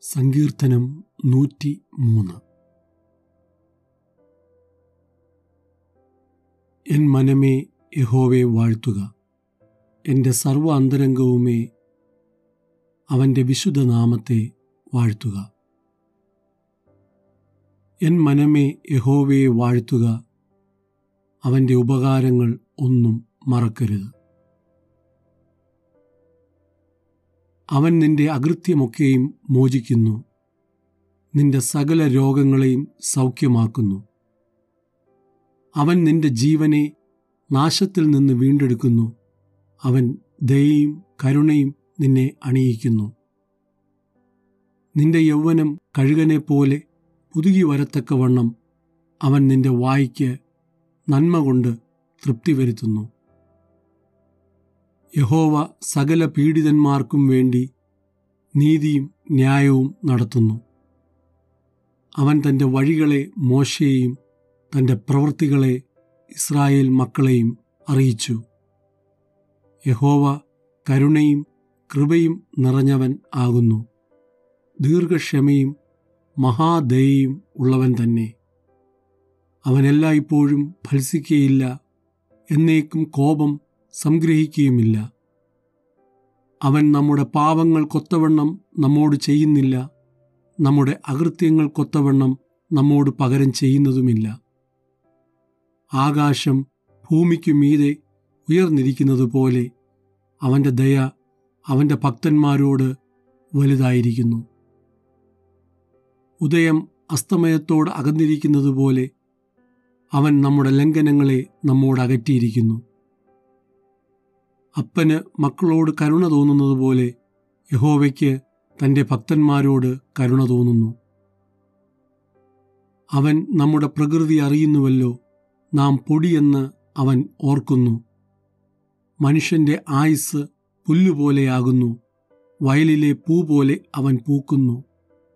സങ്കീർത്തനം നൂറ്റി മൂന്ന്. എൻ മനമേ യഹോവെ വാഴ്ത്തുക. എന്റെ സർവ അന്തരംഗവുമേ അവന്റെ വിശുദ്ധ നാമത്തെ വാഴ്ത്തുക. എൻ മനമേ യഹോവയെ വാഴ്ത്തുക. അവന്റെ ഉപകാരങ്ങൾ ഒന്നും മറക്കരുത്. അവൻ നിന്റെ അകൃത്യമൊക്കെയും മോചിക്കുന്നു. നിന്റെ സകല രോഗങ്ങളെയും സൗഖ്യമാക്കുന്നു. അവൻ നിന്റെ ജീവനെ നാശത്തിൽ നിന്ന് വീണ്ടെടുക്കുന്നു. അവൻ ദയയും കരുണയും നിന്നെ അണിയിക്കുന്നു. നിന്റെ യൗവനം കഴുകനെ പോലെ പുതുകി വരത്തക്കവണ്ണം അവൻ നിന്റെ വായിക്ക് നന്മ കൊണ്ട് തൃപ്തി വരുത്തുന്നു. യഹോവ സകല പീഡിതന്മാർക്കും വേണ്ടി നീതിയും ന്യായവും നടത്തുന്നു. അവൻ തന്റെ വഴികളെ മോശയെയും തന്റെ പ്രവൃത്തികളെ ഇസ്രായേൽ മക്കളെയും അറിയിച്ചു. യഹോവ കരുണയും കൃപയും നിറഞ്ഞവൻ ആകുന്നു. ദീർഘക്ഷമയും മഹാദയയും ഉള്ളവൻ തന്നെ. അവനെല്ലായ്പ്പോഴും ഫത്സിക്കുകയില്ല എന്നേക്കും കോപം സംഗ്രഹിക്കുകയുമില്ല. അവൻ നമ്മുടെ പാവങ്ങൾ കൊത്തവണ്ണം നമ്മോട് ചെയ്യുന്നില്ല. നമ്മുടെ അകൃത്യങ്ങൾ കൊത്തവണ്ണം നമ്മോട് പകരം ചെയ്യുന്നതുമില്ല. ആകാശം ഭൂമിക്കു മീതെ ഉയർന്നിരിക്കുന്നതുപോലെ അവന്റെ ദയ അവന്റെ ഭക്തന്മാരോട് വലുതായിരിക്കുന്നു. ഉദയം അസ്തമയത്തോട് അകന്നിരിക്കുന്നതുപോലെ അവൻ നമ്മുടെ ലംഘനങ്ങളെ നമ്മോട് അകറ്റിയിരിക്കുന്നു. അപ്പന് മക്കളോട് കരുണ തോന്നുന്നത് പോലെ യഹോവയ്ക്ക് തന്റെ ഭക്തന്മാരോട് കരുണ തോന്നുന്നു. അവൻ നമ്മുടെ പ്രകൃതി അറിയുന്നുവല്ലോ നാം പൊടിയെന്ന് അവൻ ഓർക്കുന്നു. മനുഷ്യന്റെ ആയുസ് പുല്ലുപോലെയാകുന്നു വയലിലെ പൂ പോലെ അവൻ പൂക്കുന്നു.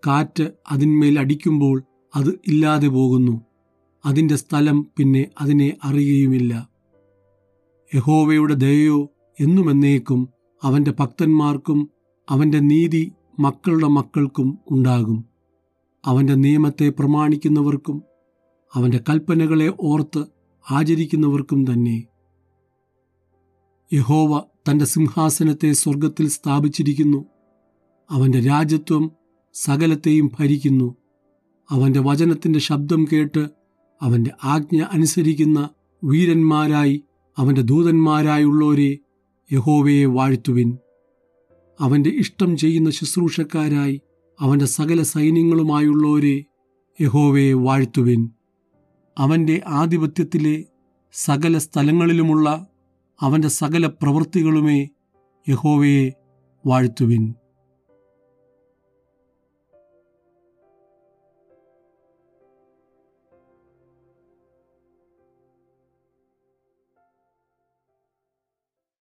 കാറ്റ് അതിന്മേൽ അടിക്കുമ്പോൾ അത് ഇല്ലാതെ പോകുന്നു അതിന്റെ സ്ഥലം പിന്നെ അതിനെ അറിയുകയുമില്ല. യഹോവയുടെ ദയയോ എന്നുമെന്നേക്കും അവന്റെ ഭക്തന്മാർക്കും അവന്റെ നീതി മക്കളുടെ മക്കൾക്കും ഉണ്ടാകും. അവന്റെ നിയമത്തെ പ്രമാണിക്കുന്നവർക്കും അവന്റെ കൽപ്പനകളെ ഓർത്ത് ആചരിക്കുന്നവർക്കും തന്നെ. യഹോവ തന്റെ സിംഹാസനത്തെ സ്വർഗത്തിൽ സ്ഥാപിച്ചിരിക്കുന്നു. അവന്റെ രാജ്യത്വം സകലത്തെയും ഭരിക്കുന്നു. അവന്റെ വചനത്തിന്റെ ശബ്ദം കേട്ട് അവന്റെ ആജ്ഞ അനുസരിക്കുന്ന വീരന്മാരായി അവന്റെ ദൂതന്മാരായുള്ളവരെ യഹോവയെ വാഴ്ത്തുവിൻ. അവന്റെ ഇഷ്ടം ചെയ്യുന്ന ശുശ്രൂഷക്കാരായി അവന്റെ സകല സൈന്യങ്ങളുമായുള്ളവരെ യഹോവയെ വാഴ്ത്തുവിൻ. അവന്റെ ആധിപത്യത്തിലെ സകല സ്ഥലങ്ങളിലുമുള്ള അവന്റെ സകല പ്രവൃത്തികളുമേ യഹോവയെ വാഴ്ത്തുവിൻ.